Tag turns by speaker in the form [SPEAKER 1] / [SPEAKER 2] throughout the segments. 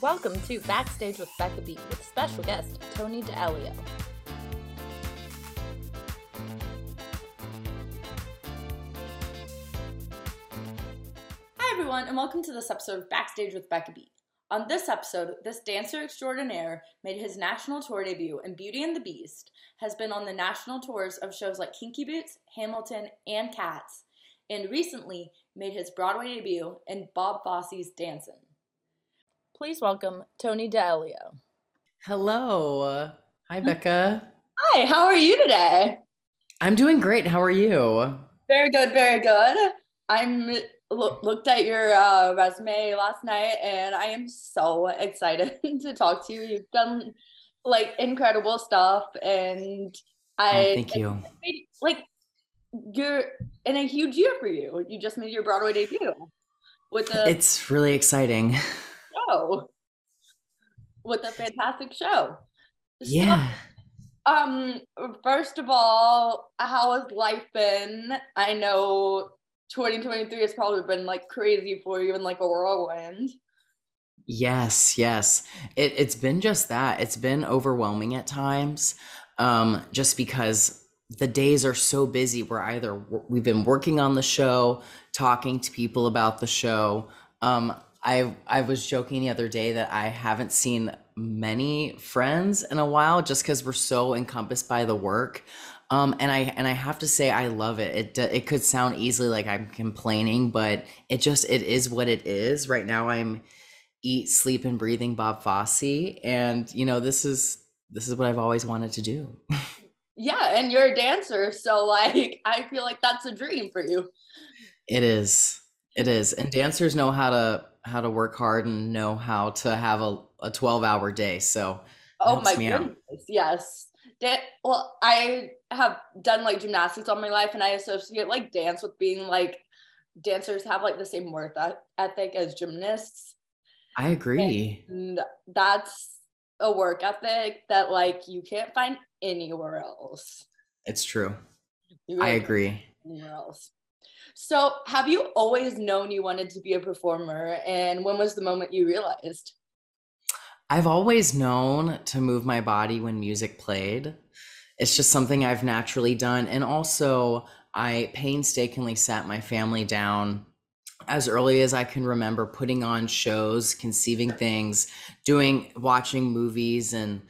[SPEAKER 1] Welcome to Backstage with Becca B with special guest Tony d'Alelio. Hi everyone, and welcome to this episode of Backstage with Becca B. On this episode, this dancer extraordinaire made his national tour debut in Beauty and the Beast, has been on the national tours of shows like Kinky Boots, Hamilton, and Cats, and recently made his Broadway debut in Bob Fosse's Dancin'. Please welcome Tony d'Alelio.
[SPEAKER 2] Hello. Hi, Becca.
[SPEAKER 1] Hi, how are you today?
[SPEAKER 2] I'm doing great. How are you?
[SPEAKER 1] Very good, very good. I'm look, looked at your uh, resume last night and I am so excited to talk to you. You've done like incredible stuff and I
[SPEAKER 2] oh, thank you.
[SPEAKER 1] Like you're in a huge year for you. You just made your Broadway debut with the
[SPEAKER 2] It's really exciting.
[SPEAKER 1] Show. With a fantastic show.
[SPEAKER 2] Yeah.
[SPEAKER 1] So, um first of all, how has life been? I know 2023 has probably been like crazy for you and like a whirlwind.
[SPEAKER 2] Yes, yes. It, it's been just that. It's been overwhelming at times, um, just because the days are so busy. We're either we've been working on the show, talking to people about the show. Um, I I was joking the other day that I haven't seen many friends in a while, just because we're so encompassed by the work. Um, and I and I have to say I love it. It it could sound easily like I'm complaining, but it just it is what it is. Right now, I'm eat, sleep, and breathing Bob Fosse, and you know this is this is what I've always wanted to do.
[SPEAKER 1] yeah, and you're a dancer, so like I feel like that's a dream for you.
[SPEAKER 2] It is. It is, and dancers know how to how to work hard and know how to have a, a 12 hour day. So
[SPEAKER 1] oh my goodness, out. yes. Da- well, I have done like gymnastics all my life, and I associate like dance with being like dancers have like the same work ethic as gymnasts.
[SPEAKER 2] I agree.
[SPEAKER 1] And that's a work ethic that like you can't find anywhere else.
[SPEAKER 2] It's true. I agree.
[SPEAKER 1] Anywhere else. So, have you always known you wanted to be a performer, and when was the moment you realized?
[SPEAKER 2] I've always known to move my body when music played. It's just something I've naturally done. And also, I painstakingly sat my family down as early as I can remember putting on shows, conceiving things, doing, watching movies, and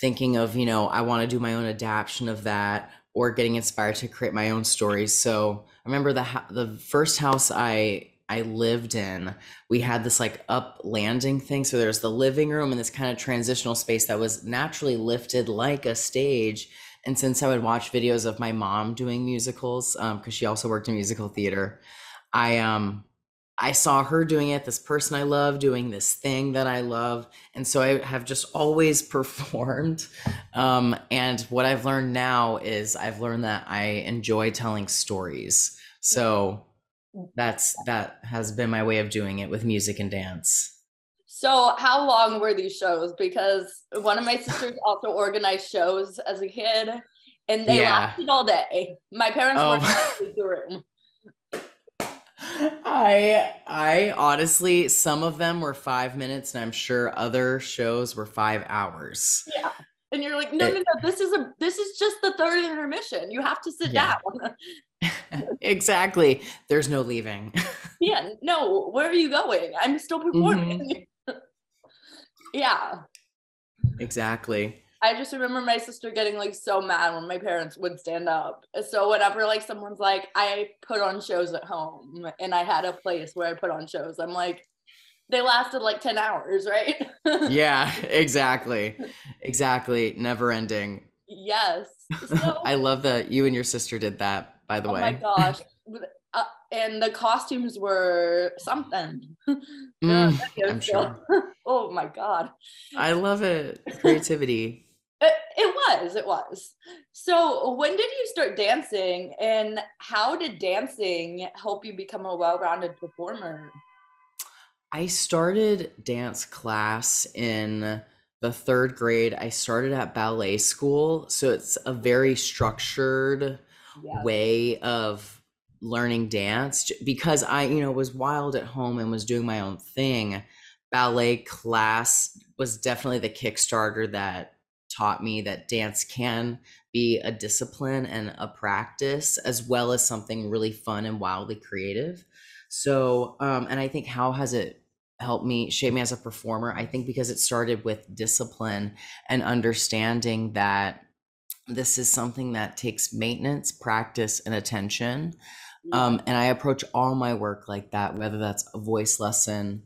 [SPEAKER 2] thinking of, you know, I want to do my own adaptation of that or getting inspired to create my own stories. So I remember the the first house I I lived in, we had this like up landing thing. So there's the living room and this kind of transitional space that was naturally lifted like a stage. And since I would watch videos of my mom doing musicals, because um, she also worked in musical theater, I um I saw her doing it, this person I love doing this thing that I love. And so I have just always performed. Um, and what I've learned now is I've learned that I enjoy telling stories. So that's that has been my way of doing it with music and dance.
[SPEAKER 1] So, how long were these shows? Because one of my sisters also organized shows as a kid, and they yeah. lasted all day. My parents oh. were in the room.
[SPEAKER 2] I I honestly, some of them were five minutes, and I'm sure other shows were five hours.
[SPEAKER 1] Yeah, and you're like, no, it, no, no. This is a this is just the third intermission. You have to sit yeah. down.
[SPEAKER 2] exactly. There's no leaving.
[SPEAKER 1] yeah, no, where are you going? I'm still performing. Mm-hmm. yeah.
[SPEAKER 2] Exactly.
[SPEAKER 1] I just remember my sister getting like so mad when my parents would stand up. So whenever like someone's like, I put on shows at home and I had a place where I put on shows, I'm like, they lasted like 10 hours, right?
[SPEAKER 2] yeah, exactly. Exactly. Never ending.
[SPEAKER 1] Yes.
[SPEAKER 2] So, I love that you and your sister did that by the
[SPEAKER 1] oh
[SPEAKER 2] way.
[SPEAKER 1] Oh my gosh. Uh, and the costumes were something.
[SPEAKER 2] Mm, I'm sure.
[SPEAKER 1] oh my god.
[SPEAKER 2] I love it. Creativity.
[SPEAKER 1] It, it was. It was. So, when did you start dancing, and how did dancing help you become a well-rounded performer?
[SPEAKER 2] I started dance class in the third grade. I started at ballet school, so it's a very structured yeah. way of learning dance because I, you know, was wild at home and was doing my own thing. ballet class was definitely the kickstarter that taught me that dance can be a discipline and a practice as well as something really fun and wildly creative. So, um, and I think how has it helped me shape me as a performer? I think because it started with discipline and understanding that this is something that takes maintenance, practice, and attention. Um, and I approach all my work like that, whether that's a voice lesson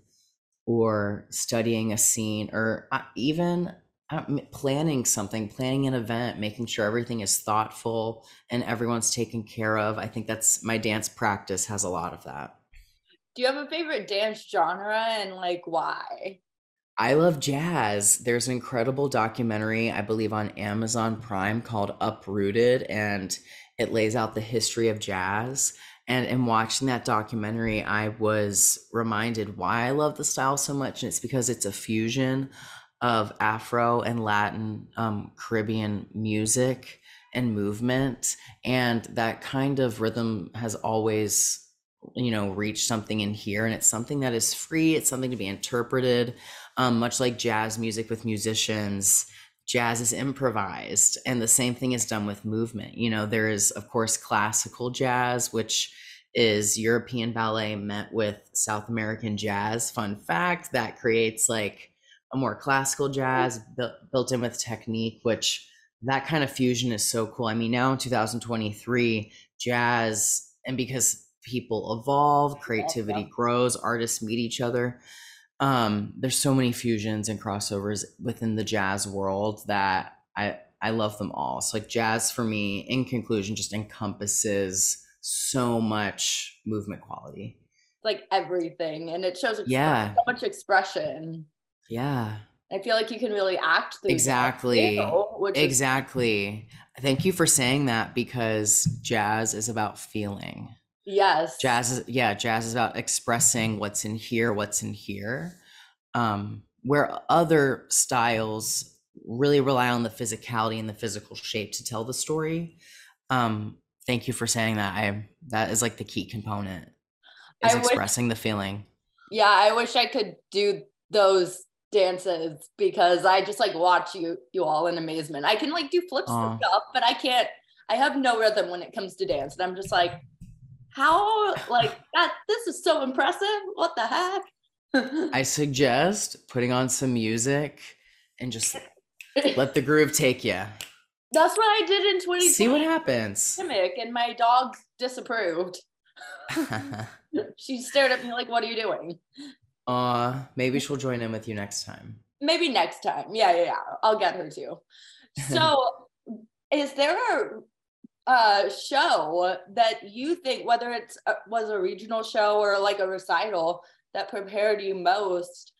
[SPEAKER 2] or studying a scene or uh, even Uh, planning something, planning an event, making sure everything is thoughtful and everyone's taken care of. I think that's my dance practice has a lot of that.
[SPEAKER 1] Do you have a favorite dance genre and like why?
[SPEAKER 2] I love jazz. There's an incredible documentary, I believe, on Amazon Prime called Uprooted, and it lays out the history of jazz. And in watching that documentary, I was reminded why I love the style so much. And it's because it's a fusion of Afro and Latin um, Caribbean music and movement. And that kind of rhythm has always you know reached something in here. And it's something that is free. It's something to be interpreted um, much like jazz music with musicians. Jazz is improvised and the same thing is done with movement. You know there is of course classical jazz which is european ballet met with south american jazz. Fun fact that creates like a more classical jazz built, built in with technique which that kind of fusion is so cool. I mean now in 2023 jazz and because people evolve creativity grows artists meet each other um there's so many fusions and crossovers within the jazz world that i i love them all. So like jazz for me in conclusion just encompasses so much movement quality.
[SPEAKER 1] Like everything and it shows
[SPEAKER 2] yeah.
[SPEAKER 1] so much expression
[SPEAKER 2] yeah
[SPEAKER 1] i feel like you can really act
[SPEAKER 2] exactly exactly is- thank you for saying that because jazz is about feeling
[SPEAKER 1] Yes.
[SPEAKER 2] Jazz is yeah, jazz is about expressing what's in here, what's in here. Um, where other styles really rely on the physicality and the physical shape to tell the story. Um, thank you for saying that. I that is like the key component is I expressing wish, the feeling.
[SPEAKER 1] Yeah, I wish I could do those dances because I just like watch you you all in amazement. I can like do flips and stuff, but I can't I have no rhythm when it comes to dance. And I'm just like, how like that this is so impressive. What the heck?
[SPEAKER 2] I suggest putting on some music and just let the groove take you
[SPEAKER 1] that's what i did in 2020
[SPEAKER 2] see what happens.
[SPEAKER 1] And my dog disapproved. She stared at me like what are you doing
[SPEAKER 2] uh maybe she'll join in with you next time
[SPEAKER 1] maybe next time yeah yeah yeah i'll get her too so is there a uh, show that you think, whether it was a regional show or like a recital, that prepared you most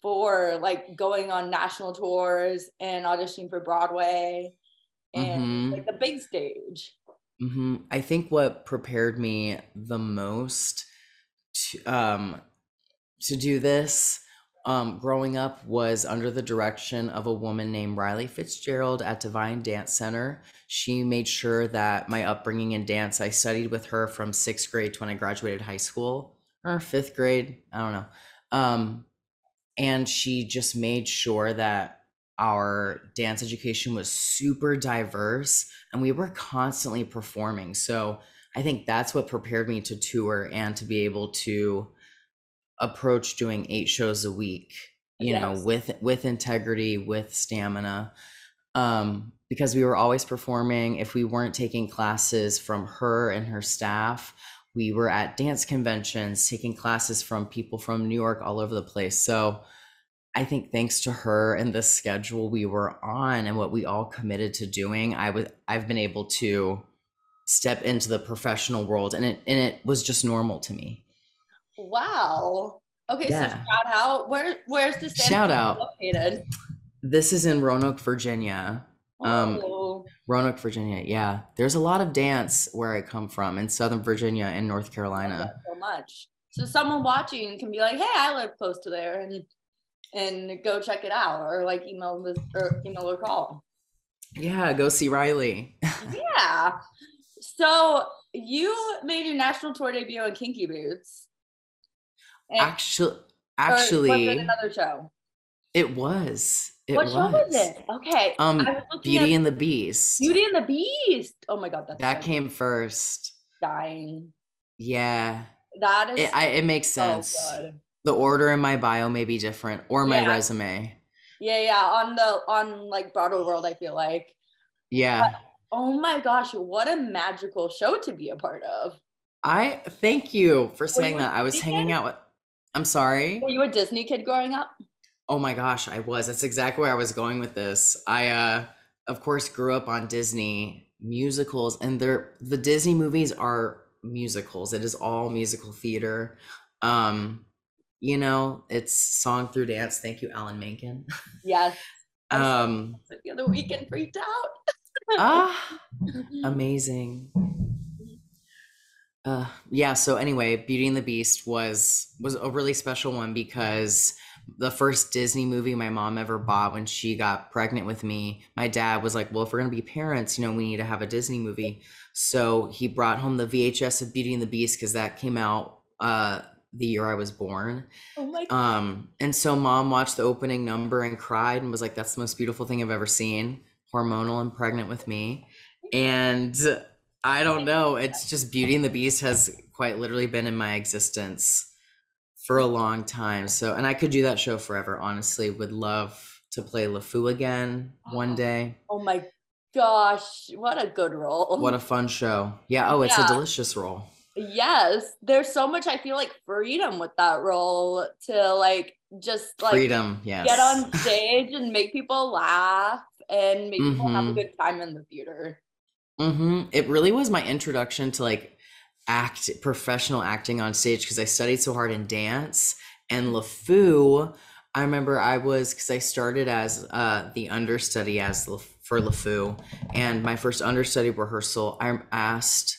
[SPEAKER 1] for like going on national tours and auditioning for Broadway and mm-hmm. like the big stage?
[SPEAKER 2] Mm-hmm. I think what prepared me the most to, um, to do this um, growing up was under the direction of a woman named Riley Fitzgerald at Divine Dance Center. She made sure that my upbringing in dance, I studied with her from sixth grade to when I graduated high school or fifth grade. I don't know. Um, and she just made sure that our dance education was super diverse and we were constantly performing. So I think that's what prepared me to tour and to be able to approach doing eight shows a week you yes. know with with integrity with stamina um because we were always performing. If we weren't taking classes from her and her staff we were at dance conventions taking classes from people from new york all over the place. So i think thanks to her and the schedule we were on and what we all committed to doing i was i've been able to step into the professional world and it and it was just normal to me
[SPEAKER 1] Wow. Okay, yeah. so shout out. Where where's this
[SPEAKER 2] shout out
[SPEAKER 1] located?
[SPEAKER 2] This is in Roanoke, Virginia. Um, oh. Roanoke, Virginia. Yeah, there's a lot of dance where I come from in Southern Virginia and North Carolina.
[SPEAKER 1] So much. So someone watching can be like, "Hey, I live close to there," and and go check it out, or like email this or email or call.
[SPEAKER 2] Yeah, go see Riley.
[SPEAKER 1] yeah. So you made your national tour debut on Kinky Boots.
[SPEAKER 2] Actually,
[SPEAKER 1] was
[SPEAKER 2] Actually,
[SPEAKER 1] it another show?
[SPEAKER 2] it was. It
[SPEAKER 1] what
[SPEAKER 2] was.
[SPEAKER 1] show was it? Okay.
[SPEAKER 2] Um,
[SPEAKER 1] I was looking
[SPEAKER 2] Beauty and the Beast.
[SPEAKER 1] Beauty and the Beast. Oh my god, that's
[SPEAKER 2] that
[SPEAKER 1] so
[SPEAKER 2] came first.
[SPEAKER 1] dying.
[SPEAKER 2] Yeah.
[SPEAKER 1] That is
[SPEAKER 2] It, I, it makes sense.
[SPEAKER 1] good.
[SPEAKER 2] The order in my bio may be different, or my
[SPEAKER 1] Yeah.
[SPEAKER 2] resume.
[SPEAKER 1] Yeah, yeah. On the on like Broadway World, I feel like.
[SPEAKER 2] Yeah.
[SPEAKER 1] Oh my gosh, what a magical show to be a part of.
[SPEAKER 2] I thank you for saying that. I was hanging out with. I'm sorry.
[SPEAKER 1] Were you a Disney kid growing up?
[SPEAKER 2] Oh my gosh, I was. That's exactly where I was going with this. I uh of course grew up on Disney musicals and they're the Disney movies are musicals. It is all musical theater. Um you know, it's song through dance. Thank you Alan Menken.
[SPEAKER 1] Yes.
[SPEAKER 2] Um
[SPEAKER 1] The other weekend freaked out.
[SPEAKER 2] ah amazing. Uh yeah, so anyway, Beauty and the Beast was was a really special one because the first Disney movie my mom ever bought when she got pregnant with me, my dad was like, "Well, if we're going to be parents, you know, we need to have a Disney movie." So, he brought home the VHS of Beauty and the Beast cuz that came out uh the year I was born.
[SPEAKER 1] Oh my god.
[SPEAKER 2] Um and so mom watched the opening number and cried and was like, "That's the most beautiful thing I've ever seen." Hormonal and pregnant with me. And I don't know. It's just Beauty and the Beast has quite literally been in my existence for a long time. So, and I could do that show forever. Honestly, would love to play LeFou again one day.
[SPEAKER 1] Oh my gosh, what a good role.
[SPEAKER 2] What a fun show! Yeah. Oh, it's
[SPEAKER 1] Yeah.
[SPEAKER 2] a delicious role.
[SPEAKER 1] yes, there's so much I feel like freedom with that role to like just like
[SPEAKER 2] Freedom. Yes.
[SPEAKER 1] get on stage and make people laugh and make people have a
[SPEAKER 2] Mhm.
[SPEAKER 1] good time in the theater.
[SPEAKER 2] Hmm It really was my introduction to like act professional acting on stage because I studied so hard in dance and LeFou. I remember I was because I started as uh, the understudy as Le, for LeFou, and my first understudy rehearsal, I asked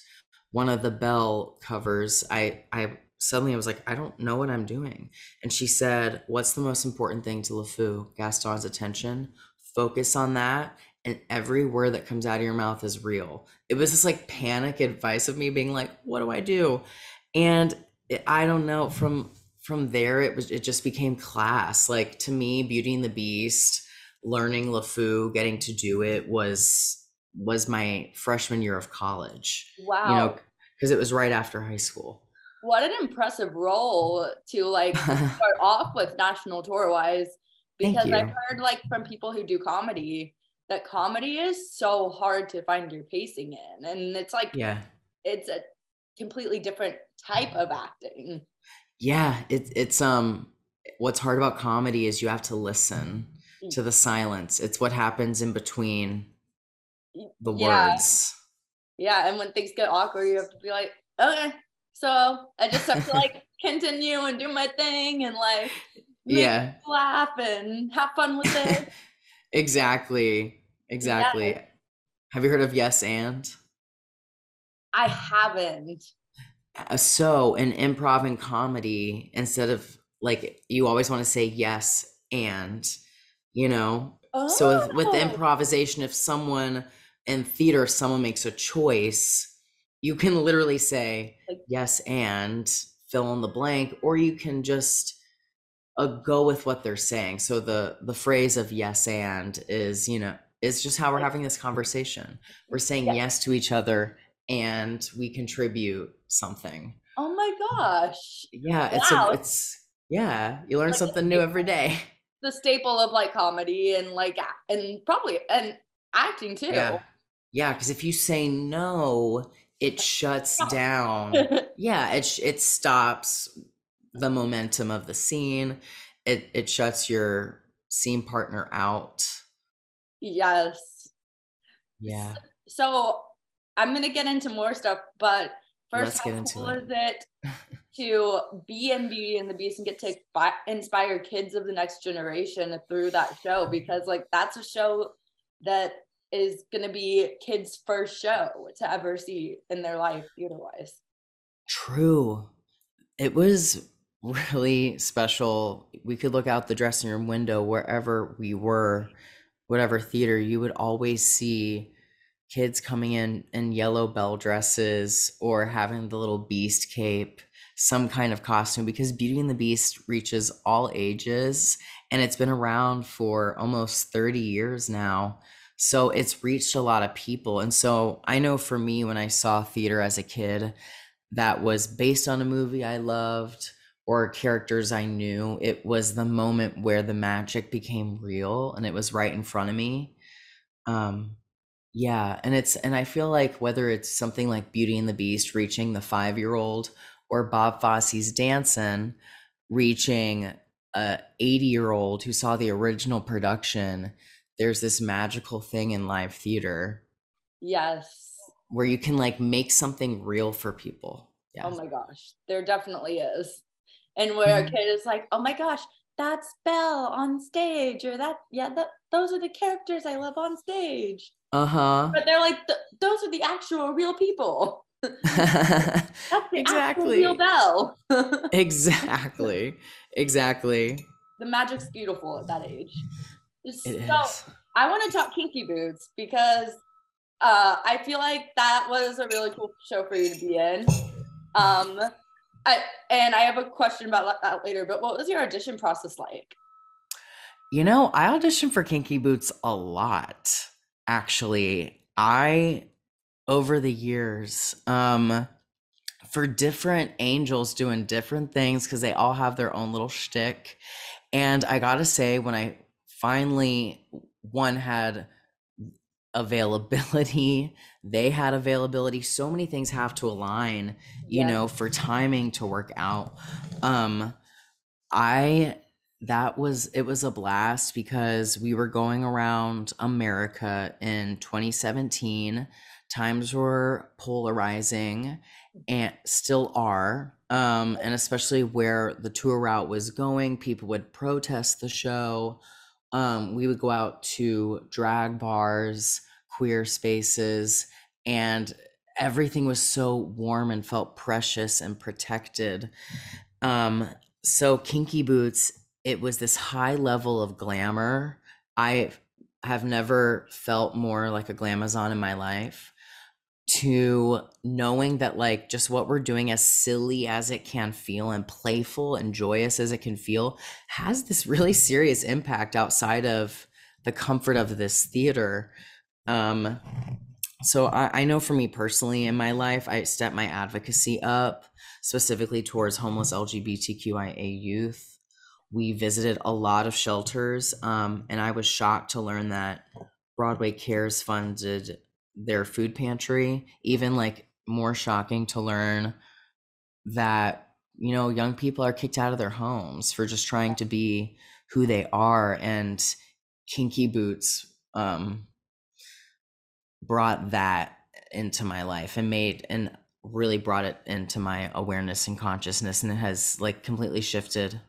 [SPEAKER 2] one of the Belle covers. I I suddenly I was like, I don't know what I'm doing, and she said, "What's the most important thing to LeFou? Gaston's attention. Focus on that." And every word that comes out of your mouth is real. It was just like panic advice of me being like, what do I do? And it, I don't know from from there it was it just became class. Like to me, Beauty and the Beast, learning LeFou, getting to do it was was my freshman year of college.
[SPEAKER 1] Wow.
[SPEAKER 2] You know, because it was right after high school.
[SPEAKER 1] what an impressive role to like start off with national tour wise because I've heard like from people who do comedy that comedy is so hard to find your pacing in and it's like
[SPEAKER 2] yeah.
[SPEAKER 1] it's a completely different type of acting.
[SPEAKER 2] Yeah, it, it's um what's hard about comedy is you have to listen
[SPEAKER 1] Mm.
[SPEAKER 2] to the silence. It's what happens in between the
[SPEAKER 1] Yeah.
[SPEAKER 2] words.
[SPEAKER 1] Yeah, and when things get awkward, you have to be like, okay, so I just have to like continue and do my thing and like
[SPEAKER 2] Yeah,
[SPEAKER 1] laugh and have fun with it.
[SPEAKER 2] exactly. Exactly.
[SPEAKER 1] Yes.
[SPEAKER 2] Have you heard of yes and?
[SPEAKER 1] I haven't.
[SPEAKER 2] Uh, So in improv and comedy, instead of like you always want to say yes and, you know, oh. So with, with the
[SPEAKER 1] Oh.
[SPEAKER 2] improvisation, if someone in theater, if someone makes a choice, you can literally say
[SPEAKER 1] Like-
[SPEAKER 2] yes and fill in the blank, or you can just uh, go with what they're saying. So the the phrase of yes and is you know is just how we're having this conversation. We're saying
[SPEAKER 1] Yeah.
[SPEAKER 2] yes to each other, and we contribute something.
[SPEAKER 1] Oh my gosh.
[SPEAKER 2] Yeah, it's
[SPEAKER 1] Wow.
[SPEAKER 2] a, it's yeah. You learn
[SPEAKER 1] Like
[SPEAKER 2] something new every day.
[SPEAKER 1] The staple of like comedy and like and probably and acting too.
[SPEAKER 2] Yeah. Yeah, because if you say no, it shuts down. Yeah, it it stops the momentum of the scene. It it shuts your scene partner out.
[SPEAKER 1] Yes.
[SPEAKER 2] Yeah.
[SPEAKER 1] So I'm gonna get into more stuff, but first,
[SPEAKER 2] Let's
[SPEAKER 1] how
[SPEAKER 2] get into
[SPEAKER 1] cool
[SPEAKER 2] it.
[SPEAKER 1] is it to be in Beauty and the Beast and get to inspire kids of the next generation through that show? Because like that's a show that is gonna be kids' first show to ever see in their life, theater wise.
[SPEAKER 2] True. It was really special. We could look out the dressing room window wherever we were, whatever theater, you would always see kids coming in in yellow Belle dresses or having the little beast cape some kind of costume because Beauty and the Beast reaches all ages and it's been around for almost 30 years now. So it's reached a lot of people. And so I know for me, when I saw theater as a kid that was based on a movie I loved or characters I knew, it was the moment where the magic became real and it was right in front of me. Um, yeah, and it's and I feel like whether it's something like Beauty and the Beast reaching the five year old or Bob Fosse's Dancin' reaching a 80 year old who saw the original production, there's this magical thing in live theater.
[SPEAKER 1] Yes.
[SPEAKER 2] Where you can like make something real for people.
[SPEAKER 1] Yeah. Oh my gosh. There definitely is. And where a mm-hmm. kid is like, oh my gosh, that's Belle on stage, or that, yeah, that, those are the characters I love on stage.
[SPEAKER 2] Uh huh.
[SPEAKER 1] But they're like, those are the actual real people.
[SPEAKER 2] That's the exactly.
[SPEAKER 1] real Belle.
[SPEAKER 2] exactly. Exactly.
[SPEAKER 1] The magic's beautiful at that age. It so is. I want to talk Kinky Boots because uh, I feel like that was a really cool show for you to be in. Um, I, and I have a question about that later. But what was your audition process like?
[SPEAKER 2] You know, I auditioned for Kinky Boots a lot. Actually, I over the years um for different angels doing different things because they all have their own little shtick. And I gotta say, when I finally one had availability, they had availability. So many things have to align, you know, for timing to work out. Um, I that was it was a blast because we were going around America in 2017 times were polarizing and still are um, and especially where the tour route was going people would protest the show um, we would go out to drag bars queer spaces and everything was so warm and felt precious and protected. Um, so kinky boots it was this high level of glamour. I have never felt more like a glamazon in my life. To knowing that like just what we're doing as silly as it can feel and playful and joyous as it can feel has this really serious impact outside of the comfort of this theater um so I, I know for me personally in my life i step my advocacy up specifically towards homeless lgbtqia youth. We visited a lot of shelters um, and i was shocked to learn that broadway cares funded their food pantry. Even like more shocking to learn that you know young people are kicked out of their homes for just trying to be who they are and kinky boots um brought that into my life and made and really brought it into my awareness and consciousness and it has like completely shifted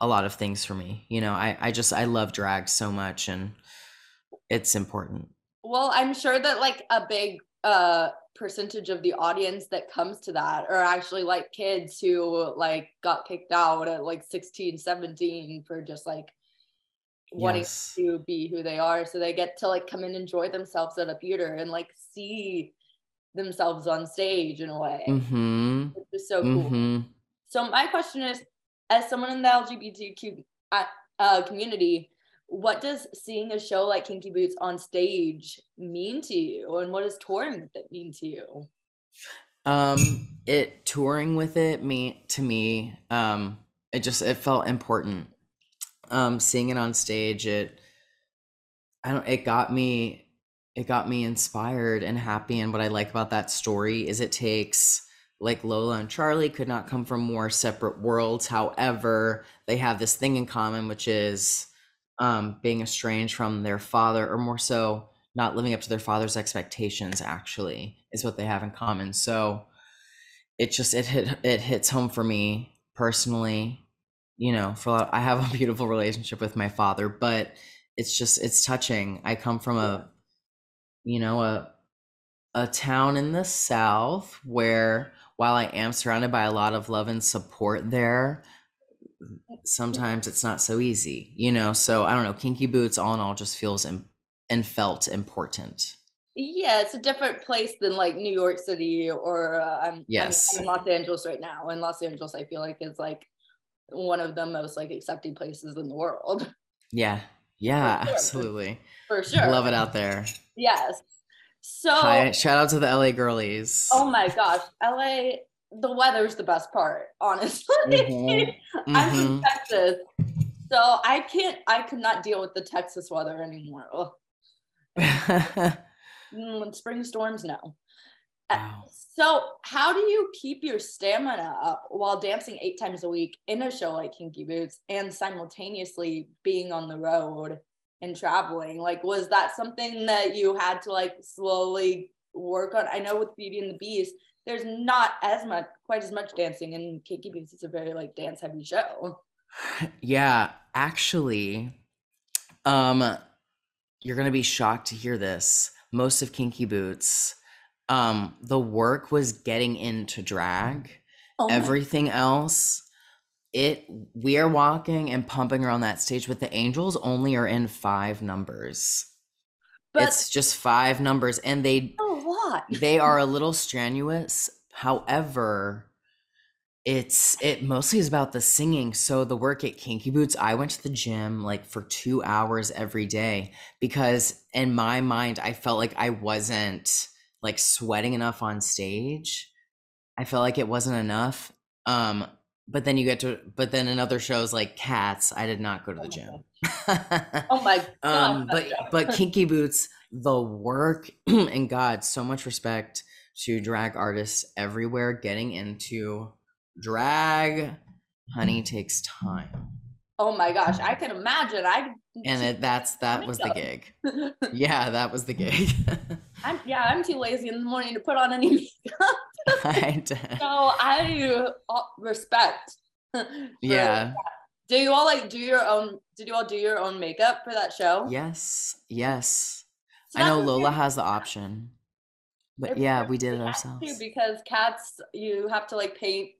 [SPEAKER 2] a lot of things for me you know i i just i love drag so much and it's important.
[SPEAKER 1] Well, I'm sure that like a big uh percentage of the audience that comes to that are actually like kids who like got kicked out at like 16, 17 for just like wanting yes. to be who they are. So they get to like come and enjoy themselves at a theater and like see themselves on stage in a way.
[SPEAKER 2] Mm-hmm.
[SPEAKER 1] Which is so cool. Mm-hmm. So my question is, as someone in the LGBTQ uh, uh, community, what does seeing a show like Kinky Boots on stage mean to you and what does touring with it mean to you?
[SPEAKER 2] Um it touring with it me to me um it just it felt important. Um seeing it on stage it I don't it got me it got me inspired and happy and what I like about that story is it takes like Lola and Charlie could not come from more separate worlds. However, they have this thing in common, which is um, being estranged from their father, or more so, not living up to their father's expectations. Actually, is what they have in common. So it just it hit it hits home for me personally. You know, for a lot, I have a beautiful relationship with my father, but it's just it's touching. I come from a, you know, a a town in the south where while I am surrounded by a lot of love and support there, sometimes it's not so easy, you know? So I don't know. Kinky Boots, all in all, just feels Im- and felt important.
[SPEAKER 1] Yeah, it's a different place than like New York City or uh, I'm,
[SPEAKER 2] Yes.
[SPEAKER 1] I'm in Los Angeles right now. And Los Angeles, I feel like is like one of the most like accepting places in the world
[SPEAKER 2] Yeah. Yeah,
[SPEAKER 1] For sure.
[SPEAKER 2] absolutely.
[SPEAKER 1] for sure.
[SPEAKER 2] Love it out there.
[SPEAKER 1] Yes. So,
[SPEAKER 2] Hi, shout out to the LA girlies.
[SPEAKER 1] oh my gosh, LA, the weather's the best part, honestly.
[SPEAKER 2] Mhm.
[SPEAKER 1] I'm from
[SPEAKER 2] Mhm.
[SPEAKER 1] Texas, so I can't, I could not deal with the Texas weather anymore. Mm, spring storms, no.
[SPEAKER 2] Wow.
[SPEAKER 1] So, how do you keep your stamina up while dancing eight times a week in a show like Kinky Boots and simultaneously being on the road and traveling? Like, was that something that you had to like slowly work on? I know with Beauty and the Beast, there's not as much, quite as much dancing, and Kinky Boots is a very like dance heavy show.
[SPEAKER 2] Yeah, actually, um, you're gonna be shocked to hear this. Most of Kinky Boots, um, the work was getting into drag.
[SPEAKER 1] Oh
[SPEAKER 2] Everything else, it we are walking and pumping around that stage, but the angels only are in five numbers.
[SPEAKER 1] but
[SPEAKER 2] it's just five numbers, and they
[SPEAKER 1] a lot.
[SPEAKER 2] they are a little strenuous. However, it's it mostly is about the singing. So the work at Kinky Boots, I went to the gym like for two hours every day because in my mind, I felt like I wasn't like sweating enough on stage. I felt like it wasn't enough. Um, but then you get to but then in other shows like Cats, I did not go to the gym.
[SPEAKER 1] Oh my god.
[SPEAKER 2] um but but kinky boots the work and god so much respect to drag artists everywhere getting into drag honey takes time
[SPEAKER 1] oh my gosh, I can imagine. I
[SPEAKER 2] and it, that's that was the gig yeah that was the gig
[SPEAKER 1] I'm yeah, I'm too lazy in the morning to put on any makeup. So I uh, respect.
[SPEAKER 2] yeah
[SPEAKER 1] Do you all like do your own? Did you all do your own makeup for that show?
[SPEAKER 2] yes yes
[SPEAKER 1] So
[SPEAKER 2] i know lola has the option but
[SPEAKER 1] it's
[SPEAKER 2] yeah we did it ourselves
[SPEAKER 1] because cats, you have to like paint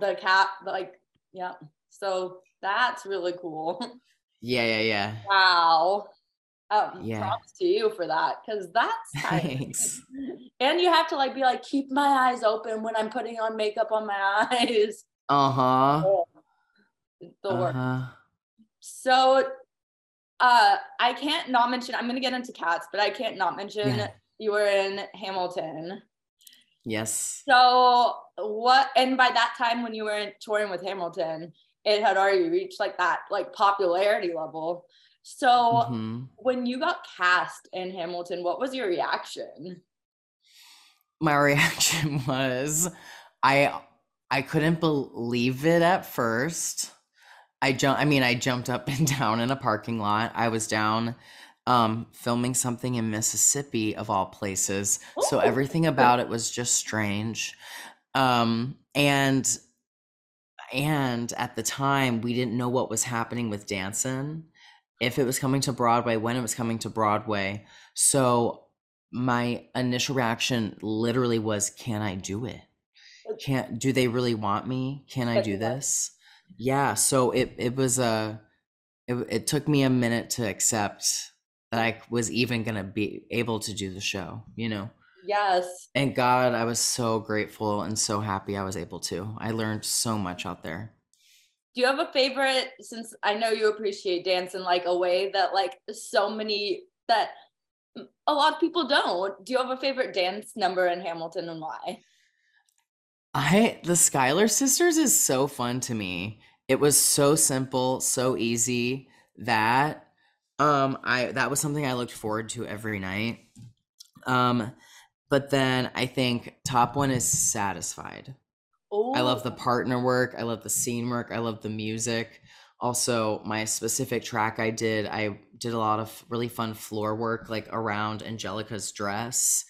[SPEAKER 1] the cat, like yeah. So that's really cool.
[SPEAKER 2] yeah yeah yeah
[SPEAKER 1] wow. Um,
[SPEAKER 2] Yeah.
[SPEAKER 1] props to you for that because that's
[SPEAKER 2] thanks
[SPEAKER 1] And you have to like be like, keep my eyes open when I'm putting on makeup on my eyes.
[SPEAKER 2] uh-huh
[SPEAKER 1] The work.
[SPEAKER 2] uh-huh
[SPEAKER 1] So uh I can't not mention I'm gonna get into cats, but I can't not mention
[SPEAKER 2] Yeah.
[SPEAKER 1] you were in Hamilton.
[SPEAKER 2] yes
[SPEAKER 1] So what and by that time when you were touring with Hamilton, it had already reached like that like popularity level. So
[SPEAKER 2] Mhm.
[SPEAKER 1] when you got cast in Hamilton, what was your reaction?
[SPEAKER 2] my reaction was i i couldn't believe it at first. I jump i mean i jumped up and down in a parking lot. I was down um filming something in mississippi of all places. So everything about it was just strange. Um and and at the time we didn't know what was happening with Dancin' if it was coming to broadway when it was coming to broadway. So my initial reaction literally was can i do it? Can't do they really want me? Can i do this? Yeah so it it was a it, it took me a minute to accept that i was even gonna be able to do the show you know?
[SPEAKER 1] Yes.
[SPEAKER 2] and god i was so grateful and so happy i was able to. I learned so much out there
[SPEAKER 1] Do you have a favorite since I know you appreciate dance in like a way that like so many that a lot of people don't. Do you have a favorite dance number in Hamilton and why?
[SPEAKER 2] I the Schuyler sisters is so fun to me. It was so simple, so easy that um I that was something I looked forward to every night. Um but then I think top one is satisfied. I love the
[SPEAKER 1] oh.
[SPEAKER 2] partner work, I love the scene work, I love the music. Also, my specific track I did, I did a lot of really fun floor work like around Angelica's dress.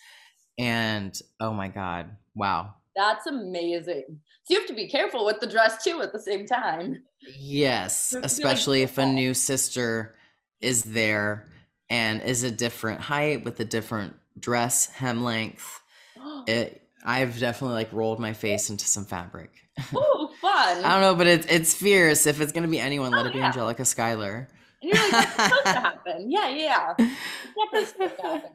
[SPEAKER 2] And oh my god, wow.
[SPEAKER 1] That's amazing. So you have to be careful with the dress too at the same time.
[SPEAKER 2] Yes,
[SPEAKER 1] You have to be, like,
[SPEAKER 2] especially if a new sister is there and is a different height with a different dress hem length. It I've definitely like rolled my face into some fabric.
[SPEAKER 1] Ooh, fun.
[SPEAKER 2] I don't know, but it's it's fierce. If it's gonna be anyone, let
[SPEAKER 1] Oh,
[SPEAKER 2] it be
[SPEAKER 1] yeah.
[SPEAKER 2] Angelica Schuyler.
[SPEAKER 1] And you're like, that's supposed to happen. Yeah, yeah. It's supposed to happen.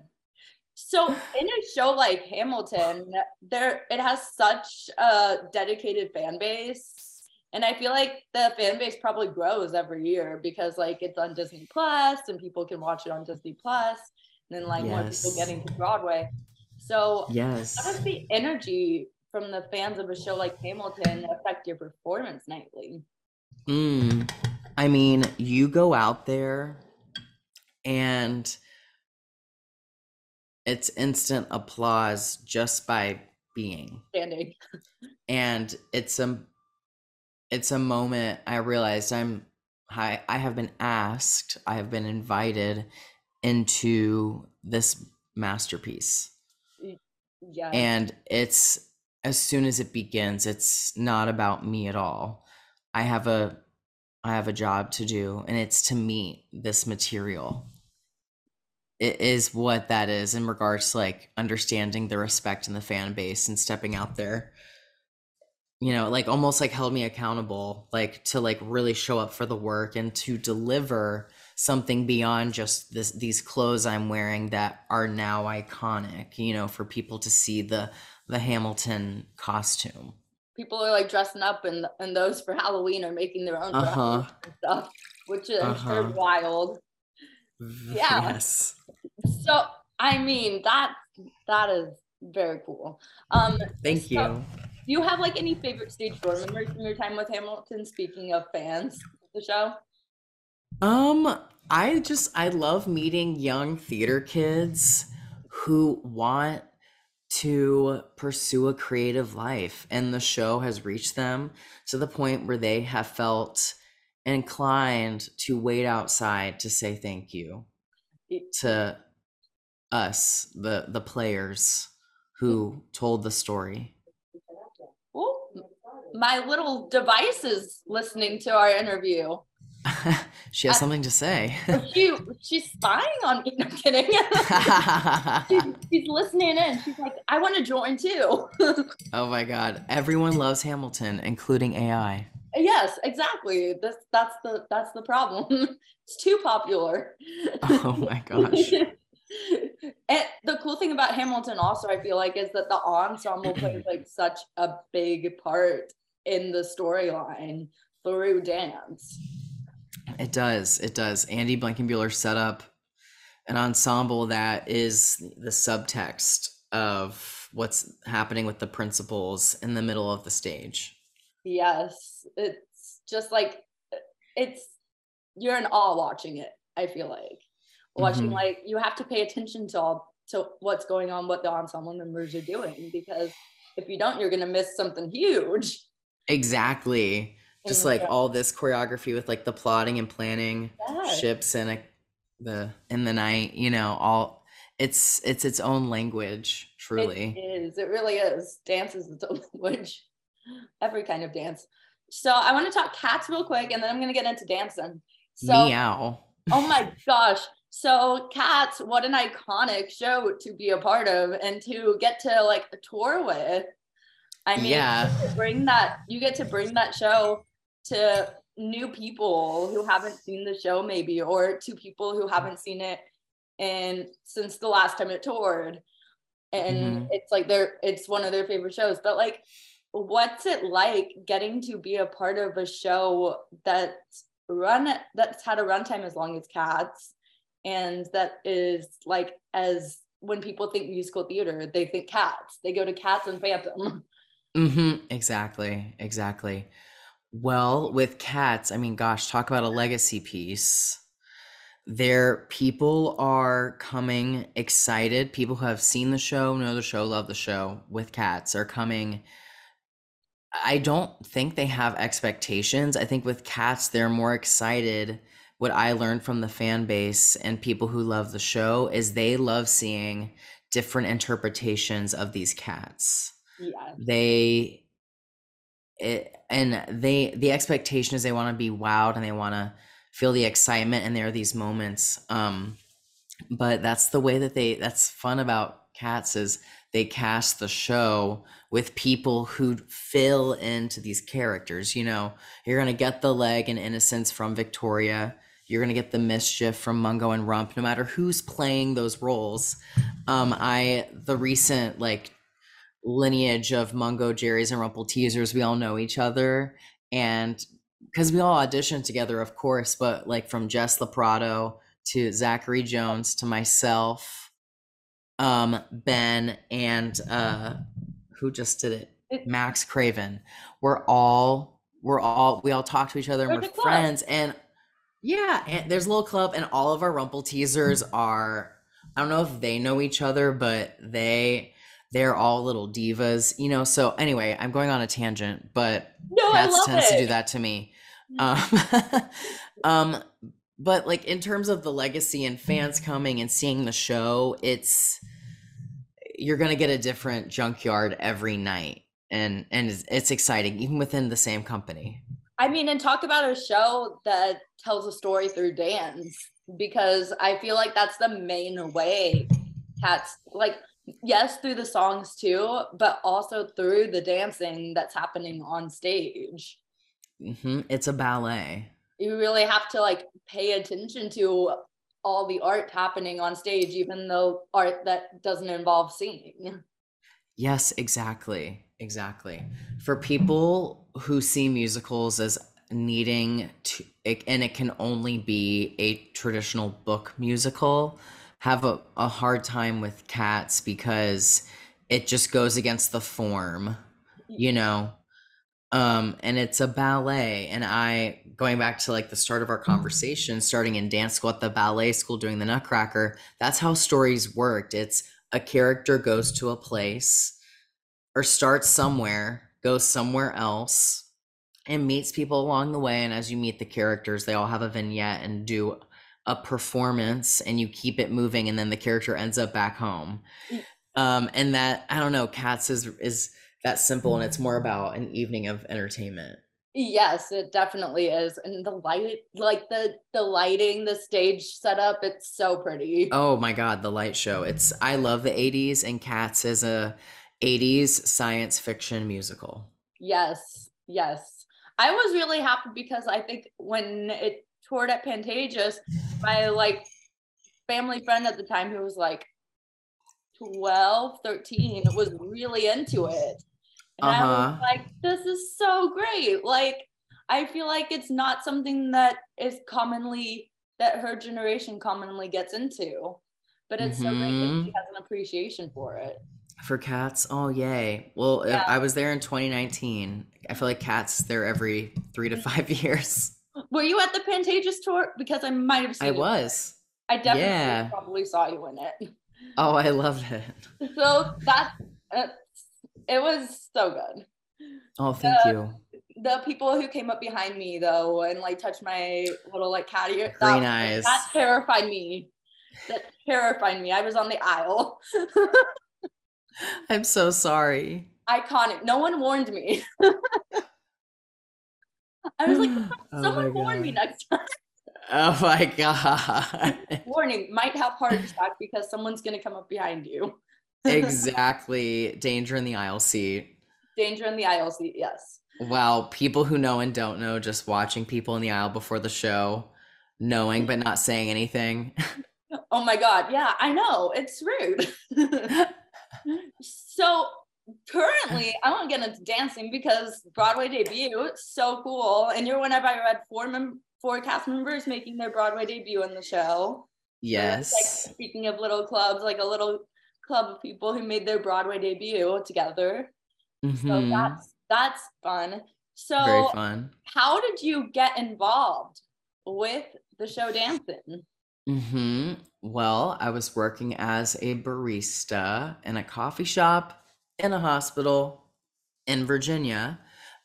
[SPEAKER 1] So in a show like Hamilton, there it has such a dedicated fan base. And I feel like the fan base probably grows every year because like it's on Disney Plus and people can watch it on Disney Plus and then like more people getting to Broadway. So
[SPEAKER 2] Yes.
[SPEAKER 1] how does the energy from the fans of a show like Hamilton affect your performance nightly?
[SPEAKER 2] Mm, I mean, you go out there and it's instant applause just by being.
[SPEAKER 1] Standing.
[SPEAKER 2] And it's a it's a moment I realized I'm I I have been asked, I have been invited into this masterpiece.
[SPEAKER 1] Yeah.
[SPEAKER 2] And it's as soon as it begins, it's not about me at all. I have a I have a job to do and it's to meet this material. It is what that is in regards to like understanding the respect in the fan base and stepping out there. You know, like almost like held me accountable, like to like really show up for the work and to deliver something beyond just this these clothes I'm wearing that are now iconic, you know, for people to see the the Hamilton costume.
[SPEAKER 1] people are like dressing up and and those for Halloween are making their own
[SPEAKER 2] Uh-huh.
[SPEAKER 1] and stuff, which is
[SPEAKER 2] Uh-huh.
[SPEAKER 1] wild. Yeah.
[SPEAKER 2] Yes.
[SPEAKER 1] So I mean that that is very cool. Um,
[SPEAKER 2] Thank
[SPEAKER 1] So-
[SPEAKER 2] you.
[SPEAKER 1] do you have like any favorite stage door memories from your time with Hamilton? Speaking of fans of the show,
[SPEAKER 2] Um, I just I love meeting young theater kids who want to pursue a creative life and the show has reached them to the point where they have felt inclined to wait outside to say thank you to us the the players who told the story.
[SPEAKER 1] Ooh, my little device is listening to our interview.
[SPEAKER 2] she has
[SPEAKER 1] I-
[SPEAKER 2] something to say.
[SPEAKER 1] She she's spying on me. No, I'm kidding. she's, she's listening in. She's like, I want to join too.
[SPEAKER 2] Oh my god. Everyone loves Hamilton, including AI.
[SPEAKER 1] yes, exactly. That's that's the that's the problem. it's too popular.
[SPEAKER 2] Oh my gosh.
[SPEAKER 1] and the cool thing about Hamilton also, I feel like, is that the ensemble plays like such a big part in the storyline through dance.
[SPEAKER 2] It does. It does. Andy Blankenbuehler set up an ensemble that is the subtext of what's happening with the principals in the middle of the stage.
[SPEAKER 1] Yes, it's just like it's you're in awe watching it. I feel like watching
[SPEAKER 2] Mhm.
[SPEAKER 1] like you have to pay attention to all to what's going on, what the ensemble members are doing, because if you don't, you're gonna miss something huge.
[SPEAKER 2] Exactly. Just like
[SPEAKER 1] show.
[SPEAKER 2] all this choreography with like the plotting and planning ships and a, the in the night, you know, all it's it's its own language, truly.
[SPEAKER 1] is. It really is. Dance is its own language. Every kind of dance. So I want to talk cats real quick, and then I'm gonna get into Dancin'. So
[SPEAKER 2] Meow.
[SPEAKER 1] Oh my gosh. So Cats, what an iconic show to be a part of and to get to like tour with. I mean,
[SPEAKER 2] Yeah.
[SPEAKER 1] to bring that you get to bring that show to new people who haven't seen the show maybe or to people who haven't seen it and since the last time it toured. And
[SPEAKER 2] Mhm.
[SPEAKER 1] it's like their it's one of their favorite shows. But like what's it like getting to be a part of a show that's run that's had a runtime as long as cats and that is like as when people think musical theater they think cats they go to cats and phantom
[SPEAKER 2] mm-hmm. Exactly. Exactly. Well, with cats, I mean, gosh, talk about a legacy piece. There, people are coming excited. People who have seen the show, know the show, love the show with cats are coming. I don't think they have expectations. I think with cats, they're more excited. What I learned from the fan base and people who love the show is they love seeing different interpretations of these cats
[SPEAKER 1] yeah
[SPEAKER 2] they it, and they the expectation is they want to be wowed and they want to feel the excitement and there are these moments um but that's the way that they that's fun about cats is they cast the show with people who fill into these characters you know you're gonna get the leg and innocence from victoria You're gonna get the mischief from Mungo and Rump, no matter who's playing those roles. Um, I the recent like lineage of Mungo, Jerry's, and Rumpleteazers, we all know each other, and because we all auditioned together, of course, but like from Jess LeProtto to Zachary Jones to myself, um, Ben, and uh, who just did it? Max Craven. We're all we're all we all talk to each other and
[SPEAKER 1] We're
[SPEAKER 2] we're friends and yeah, and there's a little club and all of our Rumpleteazers are I don't know if they know each other, but they they're all little divas, you know. So anyway, I'm going on a tangent, but
[SPEAKER 1] No,
[SPEAKER 2] Cats tends
[SPEAKER 1] it.
[SPEAKER 2] to do that to me. Um, um, but like in terms of the legacy and fans coming and seeing the show, it's you're gonna get a different junkyard every night, and and it's, it's exciting even within the same company.
[SPEAKER 1] I mean, and talk about a show that tells a story through dance because I feel like that's the main way cats like yes through the songs too, but also through the dancing that's happening on stage.
[SPEAKER 2] hmm It's a ballet.
[SPEAKER 1] You really have to like pay attention to all the art happening on stage, even though art that doesn't involve singing.
[SPEAKER 2] Yes, exactly. Exactly. For people who see musicals as needing to, it, and it can only be a traditional book musical, have a, a hard time with cats because it just goes against the form, you know? Um, and it's a ballet. And I, going back to like the start of our conversation, starting in dance school at the ballet school doing the Nutcracker, that's how stories worked. It's a character goes to a place or starts somewhere, goes somewhere else, and meets people along the way. And as you meet the characters, they all have a vignette and do a performance, and you keep it moving, and then the character ends up back home.
[SPEAKER 1] Mm.
[SPEAKER 2] Um, and that I don't know, Cats is is that simple, and it's more about an evening of entertainment.
[SPEAKER 1] Yes, it definitely is. And the light, like the the lighting, the stage setup, it's so pretty.
[SPEAKER 2] Oh my God, the light show! It's I love the '80s, and Cats is a '80s science fiction musical.
[SPEAKER 1] Yes, yes. I was really happy because I think when it toured at Pantages, my like family friend at the time who was like 12, 13 was really into it. And I was
[SPEAKER 2] Uh-huh.
[SPEAKER 1] like, this is so great. Like, I feel like it's not something that is commonly that her generation commonly gets into. But it's so great that she has an appreciation for it.
[SPEAKER 2] For cats, oh yay! Well,
[SPEAKER 1] Yeah.
[SPEAKER 2] I was there in 2019. I feel like cats there every three to five years.
[SPEAKER 1] Were you at the Pantages tour? Because I might have seen
[SPEAKER 2] I was.
[SPEAKER 1] I definitely
[SPEAKER 2] Yeah.
[SPEAKER 1] probably saw you in it.
[SPEAKER 2] Oh, I loved it.
[SPEAKER 1] So that uh, it was so good.
[SPEAKER 2] Oh, thank you.
[SPEAKER 1] The people who came up behind me though and like touched my little like cat ear,
[SPEAKER 2] Green
[SPEAKER 1] that,
[SPEAKER 2] eyes.
[SPEAKER 1] that terrified me. That terrified me. I was on the aisle.
[SPEAKER 2] I'm so sorry.
[SPEAKER 1] Iconic. No one warned me. I was like,
[SPEAKER 2] Oh
[SPEAKER 1] someone
[SPEAKER 2] my
[SPEAKER 1] warn me next time.
[SPEAKER 2] Oh my god.
[SPEAKER 1] Warning, might have heart attack because someone's gonna come up behind you.
[SPEAKER 2] exactly. Danger in the aisle seat.
[SPEAKER 1] Danger in the aisle seat, yes.
[SPEAKER 2] Wow, people who know and don't know, just watching people in the aisle before the show, knowing but not saying anything.
[SPEAKER 1] Oh my god, yeah, I know. It's rude. so currently I want to get into Dancin' because Broadway debut, so cool. And you're one of I read four mem- four cast members making their Broadway debut in the show.
[SPEAKER 2] Yes.
[SPEAKER 1] Like speaking of little clubs, like a little club of people who made their Broadway debut together. So
[SPEAKER 2] Mhm.
[SPEAKER 1] that's that's fun.
[SPEAKER 2] Very
[SPEAKER 1] So
[SPEAKER 2] fun.
[SPEAKER 1] how did you get involved with the show Dancin'?
[SPEAKER 2] hmm Well, I was working as a barista in a coffee shop in a hospital in Virginia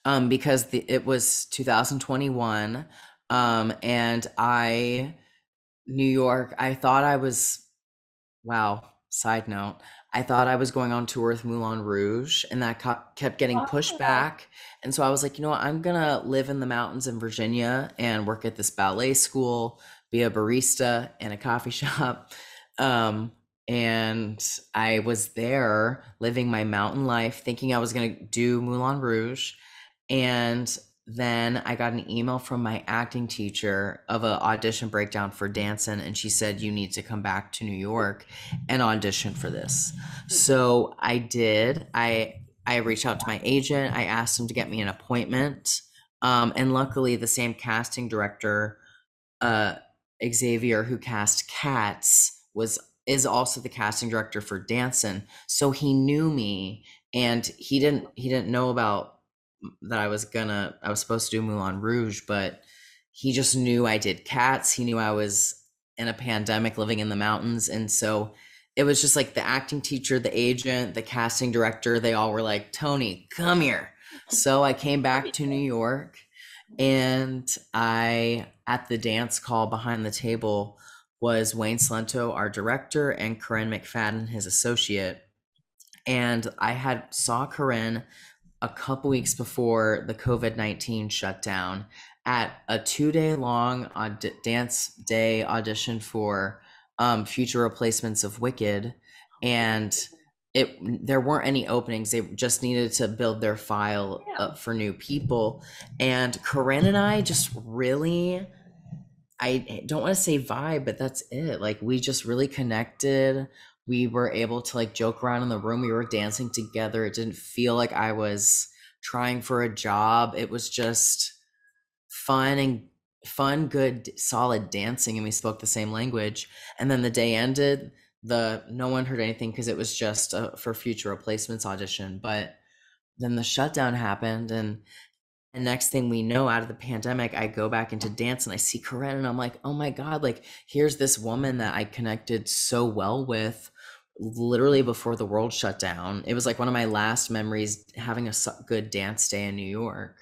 [SPEAKER 2] um, because the, it was 2021. Um, and I, New York, I thought I was, wow, side note, I thought I was going on tour with Moulin Rouge and that co- kept getting pushed back. And so I was like, you know what, I'm gonna live in the mountains in Virginia and work at this ballet school be a barista in a coffee shop. Um, and I was there living my mountain life, thinking I was going to do Moulin Rouge. And then I got an email from my acting teacher of an audition breakdown for Dancin', and she said you need to come back to New York and audition for this. So I did. I I reached out to my agent. I asked him to get me an appointment, um, and luckily, the same casting director, uh, Xavier, who cast Cats, was is also the casting director for Dancin'. So he knew me, and he didn't he didn't know about that I was gonna I was supposed to do Moulin Rouge, but he just knew I did cats. He knew I was in a pandemic living in the mountains. And so it was just like the acting teacher, the agent, the casting director, they all were like, Tony, come here. So I came back to New York and I at the dance call behind the table was Wayne Cilento, our director, and Corinne McFadden, his associate. And I had saw Corinne a couple weeks before the COVID 19 shutdown at a two day long aud- dance day audition for um, future replacements of Wicked. And it there weren't any openings they just needed to build their file up for new people and corinne and i just really i don't want to say vibe but that's it like we just really connected. We were able to like joke around in the room we were dancing together it didn't feel like i was trying for a job it was just fun and fun good solid dancing and we spoke the same language and then the day ended the no one heard anything because it was just a, for future replacements audition but then the shutdown happened and and next thing we know, out of the pandemic, I go back into dance and I see Corinne and I'm like, oh my God, like here's this woman that I connected so well with literally before the world shut down. It was like one of my last memories having a good dance day in New York.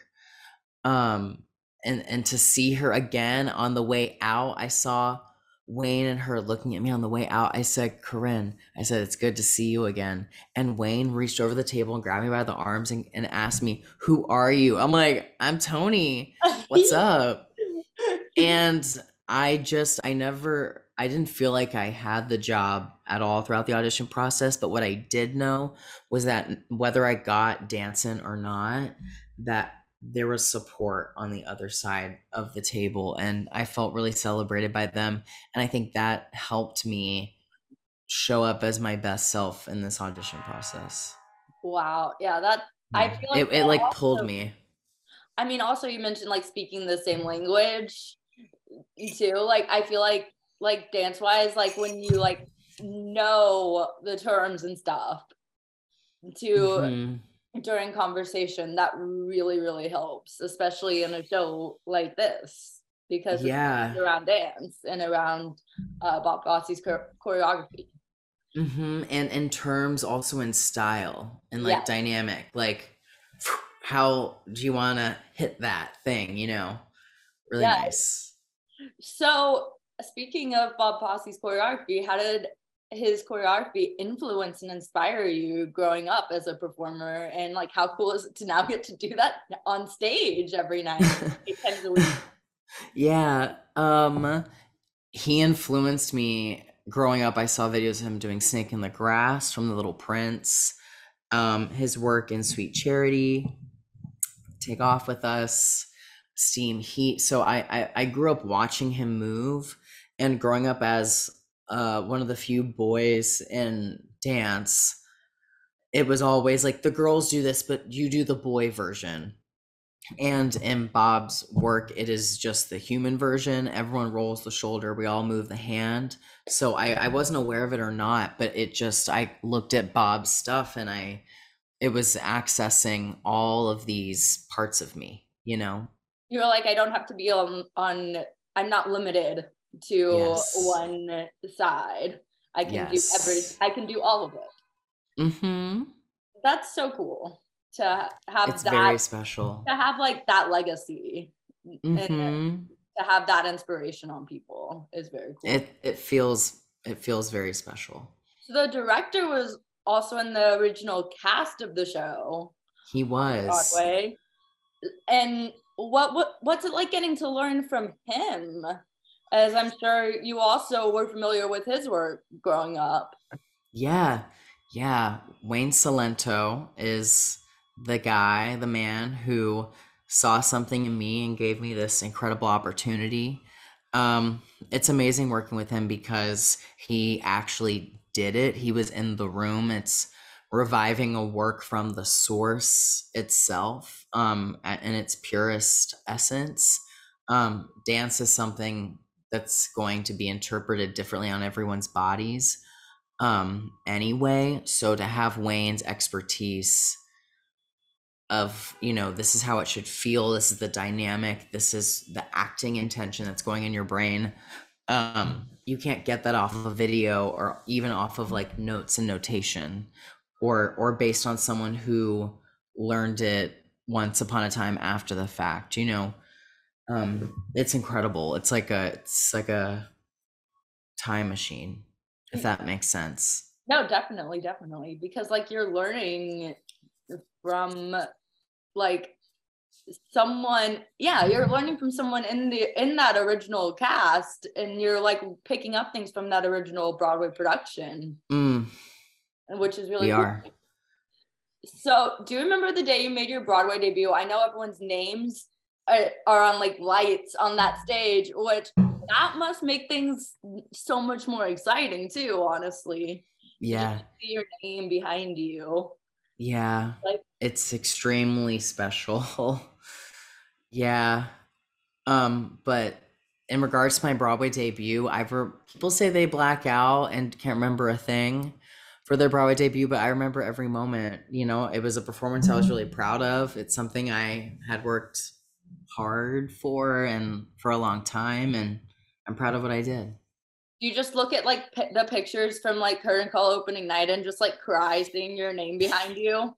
[SPEAKER 2] Um, and and to see her again on the way out, I saw Wayne and her looking at me on the way out. I said, Corinne, I said, it's good to see you again. And Wayne reached over the table and grabbed me by the arms and, and asked me, Who are you? I'm like, I'm Tony. What's up? and I just, I never, I didn't feel like I had the job at all throughout the audition process. But what I did know was that whether I got Dancin' or not, that there was support on the other side of the table. And I felt really celebrated by them. And I think that helped me show up as my best self in this audition process.
[SPEAKER 1] Wow. Yeah. That, I feel
[SPEAKER 2] like it, it like also, pulled me.
[SPEAKER 1] I mean, also, you mentioned like speaking the same language too. Like, I feel like like dance wise, like when you like know the terms and stuff to mm-hmm. During conversation, that really, really helps, especially in a show like this because yeah, it's around dance and around uh, Bob Fosse's choreography.
[SPEAKER 2] Mm-hmm. And in terms also in style and like yeah. dynamic, like how do you want to hit that thing, you know? Really yeah. nice.
[SPEAKER 1] So speaking of Bob Fosse's choreography, how did his choreography influence and inspire you growing up as a performer? And like, how cool is it to now get to do that on stage every night, times a week?
[SPEAKER 2] Yeah, um, he influenced me growing up. I saw videos of him doing "Snake in the Grass" from The Little Prince. Um, his work in Sweet Charity, Take Off with Us, Steam Heat. So I, I I grew up watching him move and growing up as uh, one of the few boys in dance, it was always like the girls do this, but you do the boy version. And in Bob's work, it is just the human version. Everyone rolls the shoulder, we all move the hand. So I, I wasn't aware of it or not, but it just, I looked at Bob's stuff and I, it was accessing all of these parts of me, you know?
[SPEAKER 1] You were like, I don't have to be on, on I'm not limited to yes. one side. I can yes. do every I can do all of it. Mm-hmm. That's so cool to have
[SPEAKER 2] it's
[SPEAKER 1] that
[SPEAKER 2] very special.
[SPEAKER 1] To have like that legacy mm-hmm. and to have that inspiration on people is very cool.
[SPEAKER 2] It it feels it feels very special.
[SPEAKER 1] So the director was also in the original cast of the show.
[SPEAKER 2] He was.
[SPEAKER 1] Broadway. And what what what's it like getting to learn from him? As I'm sure you also were familiar with his work growing up.
[SPEAKER 2] Yeah. Yeah. Wayne Cilento is the guy, the man who saw something in me and gave me this incredible opportunity. Um, it's amazing working with him because he actually did it. He was in the room. It's reviving a work from the source itself um, in its purest essence. Um, dance is something that's going to be interpreted differently on everyone's bodies um, anyway. So to have Wayne's expertise of you know this is how it should feel this is the dynamic this is the acting intention that's going in your brain um you can't get that off of a video or even off of like notes and notation or or based on someone who learned it once upon a time after the fact you know um it's incredible. It's like a it's like a time machine if that makes sense.
[SPEAKER 1] No definitely definitely because like you're learning from like someone yeah you're learning from someone in the in that original cast and you're like picking up things from that original broadway production.
[SPEAKER 2] Mm.
[SPEAKER 1] which is really
[SPEAKER 2] we
[SPEAKER 1] cool.
[SPEAKER 2] are.
[SPEAKER 1] So do you remember the day you made your broadway debut? I know everyone's names are, are on like lights on that stage which that must make things so much more exciting too honestly.
[SPEAKER 2] Yeah.
[SPEAKER 1] see your name behind you.
[SPEAKER 2] Yeah.
[SPEAKER 1] Like
[SPEAKER 2] it's extremely special. Yeah. Um but in regards to my broadway debut i've re- people say they black out and can't remember a thing for their broadway debut but i remember every moment you know it was a performance i was really proud of. It's something i had worked hard for and for a long time and i'm proud of what i did
[SPEAKER 1] you just look at like p- the pictures from like curtain call opening night and just like cry seeing your name behind you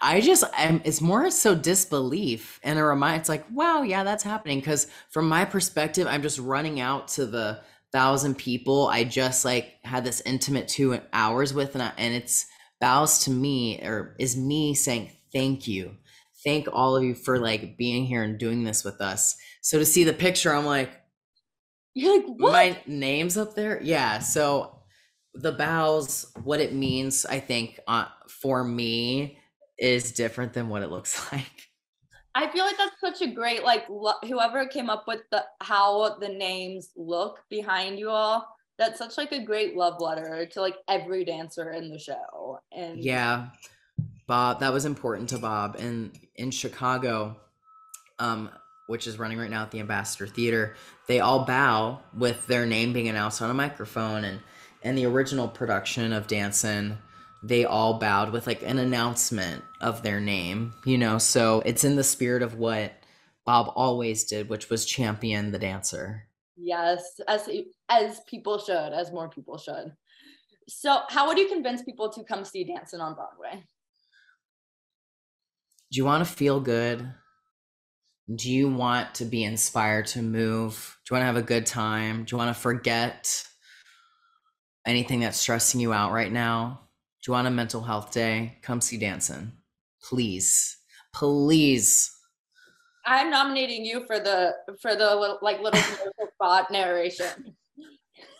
[SPEAKER 2] I just am it's more so disbelief and a remind it's like, wow, yeah, that's happening. Cause from my perspective, I'm just running out to the thousand people I just like had this intimate two hours with and, I, and it's bows to me or is me saying thank you. Thank all of you for like being here and doing this with us. So to see the picture, I'm like,
[SPEAKER 1] you're like, what?
[SPEAKER 2] my name's up there. Yeah. So the bows, what it means, I think, uh, for me is different than what it looks like.
[SPEAKER 1] I feel like that's such a great like lo- whoever came up with the how the names look behind you all. That's such like a great love letter to like every dancer in the show. And
[SPEAKER 2] Yeah. Bob, that was important to Bob. And in Chicago, um, which is running right now at the Ambassador Theater, they all bow with their name being announced on a microphone. And in the original production of Dancin', they all bowed with like an announcement of their name, you know. So it's in the spirit of what Bob always did, which was champion the dancer.
[SPEAKER 1] Yes, as as people should, as more people should. So, how would you convince people to come see Dancin' on Broadway?
[SPEAKER 2] Do you want to feel good? Do you want to be inspired to move? Do you want to have a good time? Do you want to forget anything that's stressing you out right now? Do you want a mental health day? Come see Dancin'. Please. Please.
[SPEAKER 1] I'm nominating you for the for the little, like little spot narration.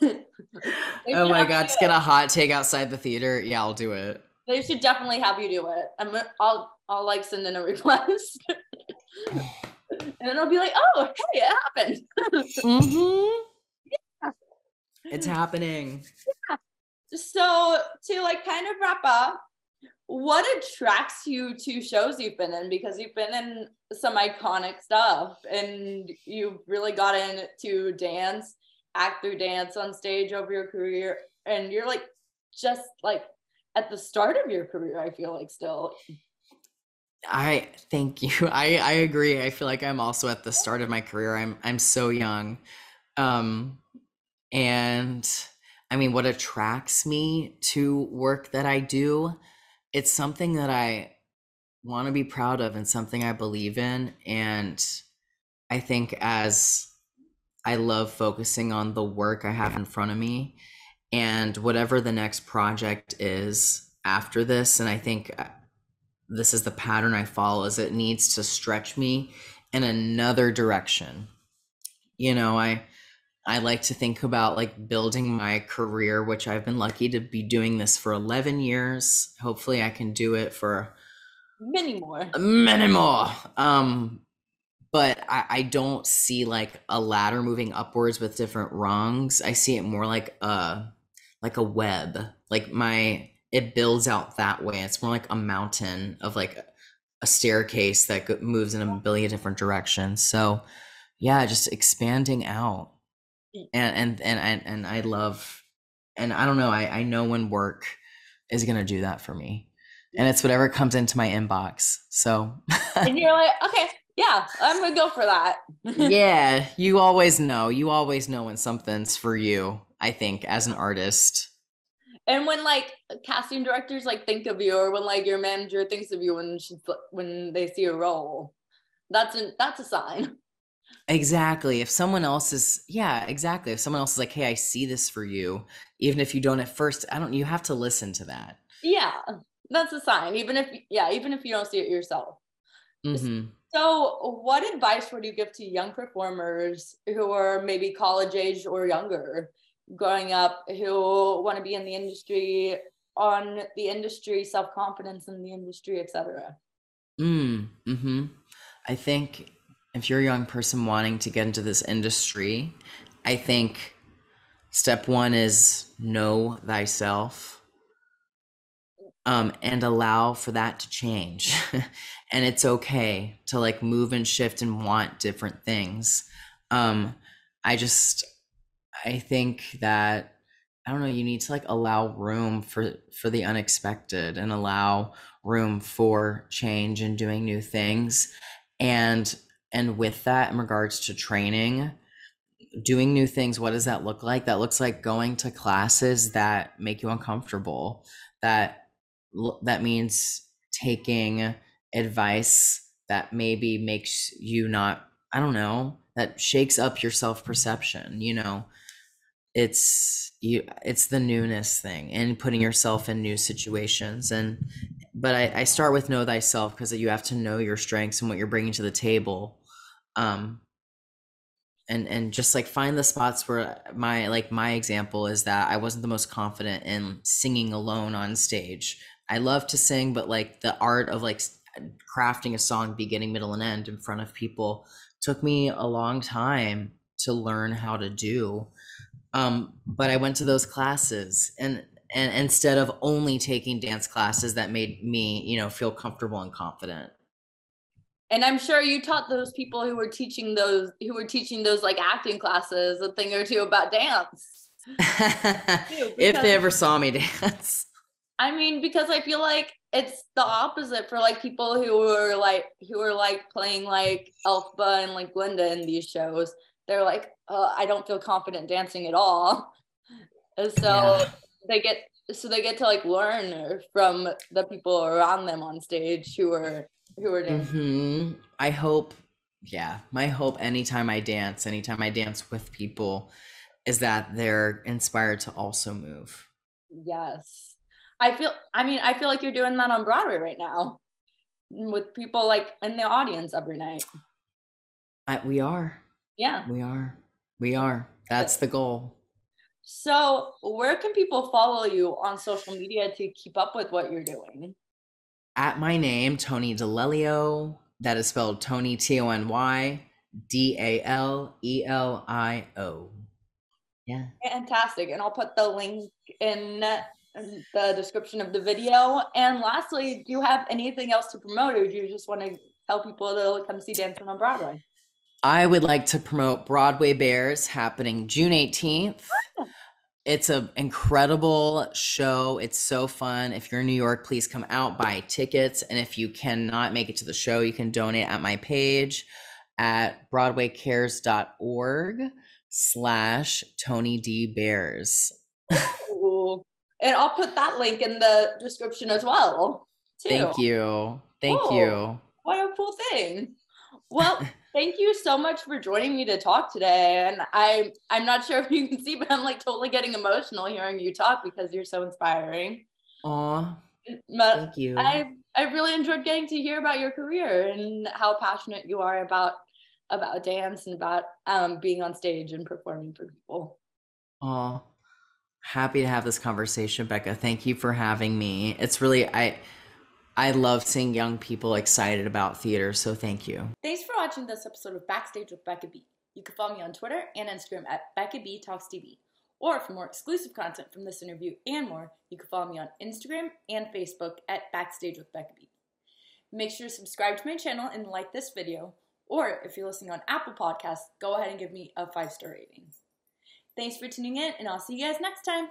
[SPEAKER 2] Oh my god, get a hot take outside the theater. Yeah, I'll do it.
[SPEAKER 1] They should definitely have you do it. I'm I'll I'll like send in a request. and then I'll be like, oh hey, it happened.
[SPEAKER 2] Mm-hmm. Yeah. It's happening. Yeah.
[SPEAKER 1] so to like kind of wrap up, what attracts you to shows you've been in? Because you've been in some iconic stuff and you've really got into dance, act through dance on stage over your career, and you're like just like at the start of your career, I feel like still.
[SPEAKER 2] I thank you. I I agree. I feel like I'm also at the start of my career. I'm I'm so young. Um and I mean what attracts me to work that I do, it's something that I want to be proud of and something I believe in and I think as I love focusing on the work I have in front of me and whatever the next project is after this and I think uh, this is the pattern I follow is it needs to stretch me in another direction. You know, I I like to think about like building my career, which I've been lucky to be doing this for 11 years. Hopefully I can do it for
[SPEAKER 1] Many more.
[SPEAKER 2] Many more. Um, but I, I don't see like a ladder moving upwards with different rungs. I see it more like a like a web. Like my it builds out that way. It's more like a mountain of like a staircase that moves in a oh. billion different directions. So yeah, just expanding out. And and and and, and I love and I don't know, I, I know when work is gonna do that for me. And it's whatever comes into my inbox. So
[SPEAKER 1] And you're like, okay, yeah, I'm gonna go for that.
[SPEAKER 2] yeah, you always know. You always know when something's for you, I think, as an artist.
[SPEAKER 1] And when like casting directors like think of you, or when like your manager thinks of you when when they see a role, that's a that's a sign.
[SPEAKER 2] Exactly. If someone else is, yeah, exactly. If someone else is like, "Hey, I see this for you," even if you don't at first, I don't. You have to listen to that.
[SPEAKER 1] Yeah, that's a sign. Even if, yeah, even if you don't see it yourself. Mm-hmm. So, what advice would you give to young performers who are maybe college age or younger, growing up, who want to be in the industry, on the industry, self confidence in the industry, etc.?
[SPEAKER 2] Mm, hmm I think if you're a young person wanting to get into this industry, I think step one is know thyself um, and allow for that to change. and it's okay to like move and shift and want different things. Um, I just, I think that I don't know. You need to like allow room for for the unexpected and allow room for change and doing new things, and and with that, in regards to training, doing new things, what does that look like? That looks like going to classes that make you uncomfortable. That that means taking advice that maybe makes you not i don't know that shakes up your self-perception you know it's you it's the newness thing and putting yourself in new situations. And but i, I start with know thyself because you have to know your strengths and what you're bringing to the table. Um and and just like find the spots where my like my example is that i wasn't the most confident in singing alone on stage. I love to sing, but like the art of like crafting a song beginning, middle, and end in front of people took me a long time to learn how to do. Um, but I went to those classes and and instead of only taking dance classes that made me, you know, feel comfortable and confident.
[SPEAKER 1] And I'm sure you taught those people who were teaching those who were teaching those like acting classes a thing or two about dance.
[SPEAKER 2] if they ever saw me dance.
[SPEAKER 1] I mean, because I feel like it's the opposite for like people who are like who are like playing like Elphaba and like Glinda in these shows. They're like, uh, I don't feel confident dancing at all. And so yeah. they get so they get to like learn from the people around them on stage who are who are dancing.
[SPEAKER 2] Mm-hmm. I hope, yeah, my hope anytime I dance, anytime I dance with people, is that they're inspired to also move.
[SPEAKER 1] Yes I feel I mean, I feel like you're doing that on Broadway right now with people like in the audience every night.
[SPEAKER 2] I, we are.
[SPEAKER 1] Yeah.
[SPEAKER 2] We are. We are. That's the goal.
[SPEAKER 1] So, where can people follow you on social media to keep up with what you're doing?
[SPEAKER 2] At my name, Tony d'Alelio. That is spelled Tony T O N Y D A L E L I O. Yeah.
[SPEAKER 1] Fantastic. And I'll put the link in the description of the video. And lastly, do you have anything else to promote, or do you just want to tell people to come see Dancin' on Broadway?
[SPEAKER 2] I would like to promote Broadway Bares happening June 18th. It's an incredible show. It's so fun. If you're in New York, please come out, buy tickets. And if you cannot make it to the show, you can donate at my page at broadwaycares.org slash Tony D Bears.
[SPEAKER 1] And I'll put that link in the description as well.
[SPEAKER 2] Too. Thank you. Thank oh, you.
[SPEAKER 1] What a cool thing. Well, thank you so much for joining me to talk today. And I I'm not sure if you can see, but I'm like totally getting emotional hearing you talk because you're so inspiring.
[SPEAKER 2] Aw.
[SPEAKER 1] But thank you. I I really enjoyed getting to hear about your career and how passionate you are about about dance and about um, being on stage and performing for people.
[SPEAKER 2] Oh, happy to have this conversation, Becca. Thank you for having me. It's really I I love seeing young people excited about theater, so thank you.
[SPEAKER 1] Thanks for watching this episode of Backstage with Becca B. You can follow me on Twitter and Instagram at Becca B Talks TV. Or for more exclusive content from this interview and more, you can follow me on Instagram and Facebook at Backstage with Becca B. Make sure to subscribe to my channel and like this video. Or if you're listening on Apple Podcasts, go ahead and give me a five star rating. Thanks for tuning in, and I'll see you guys next time.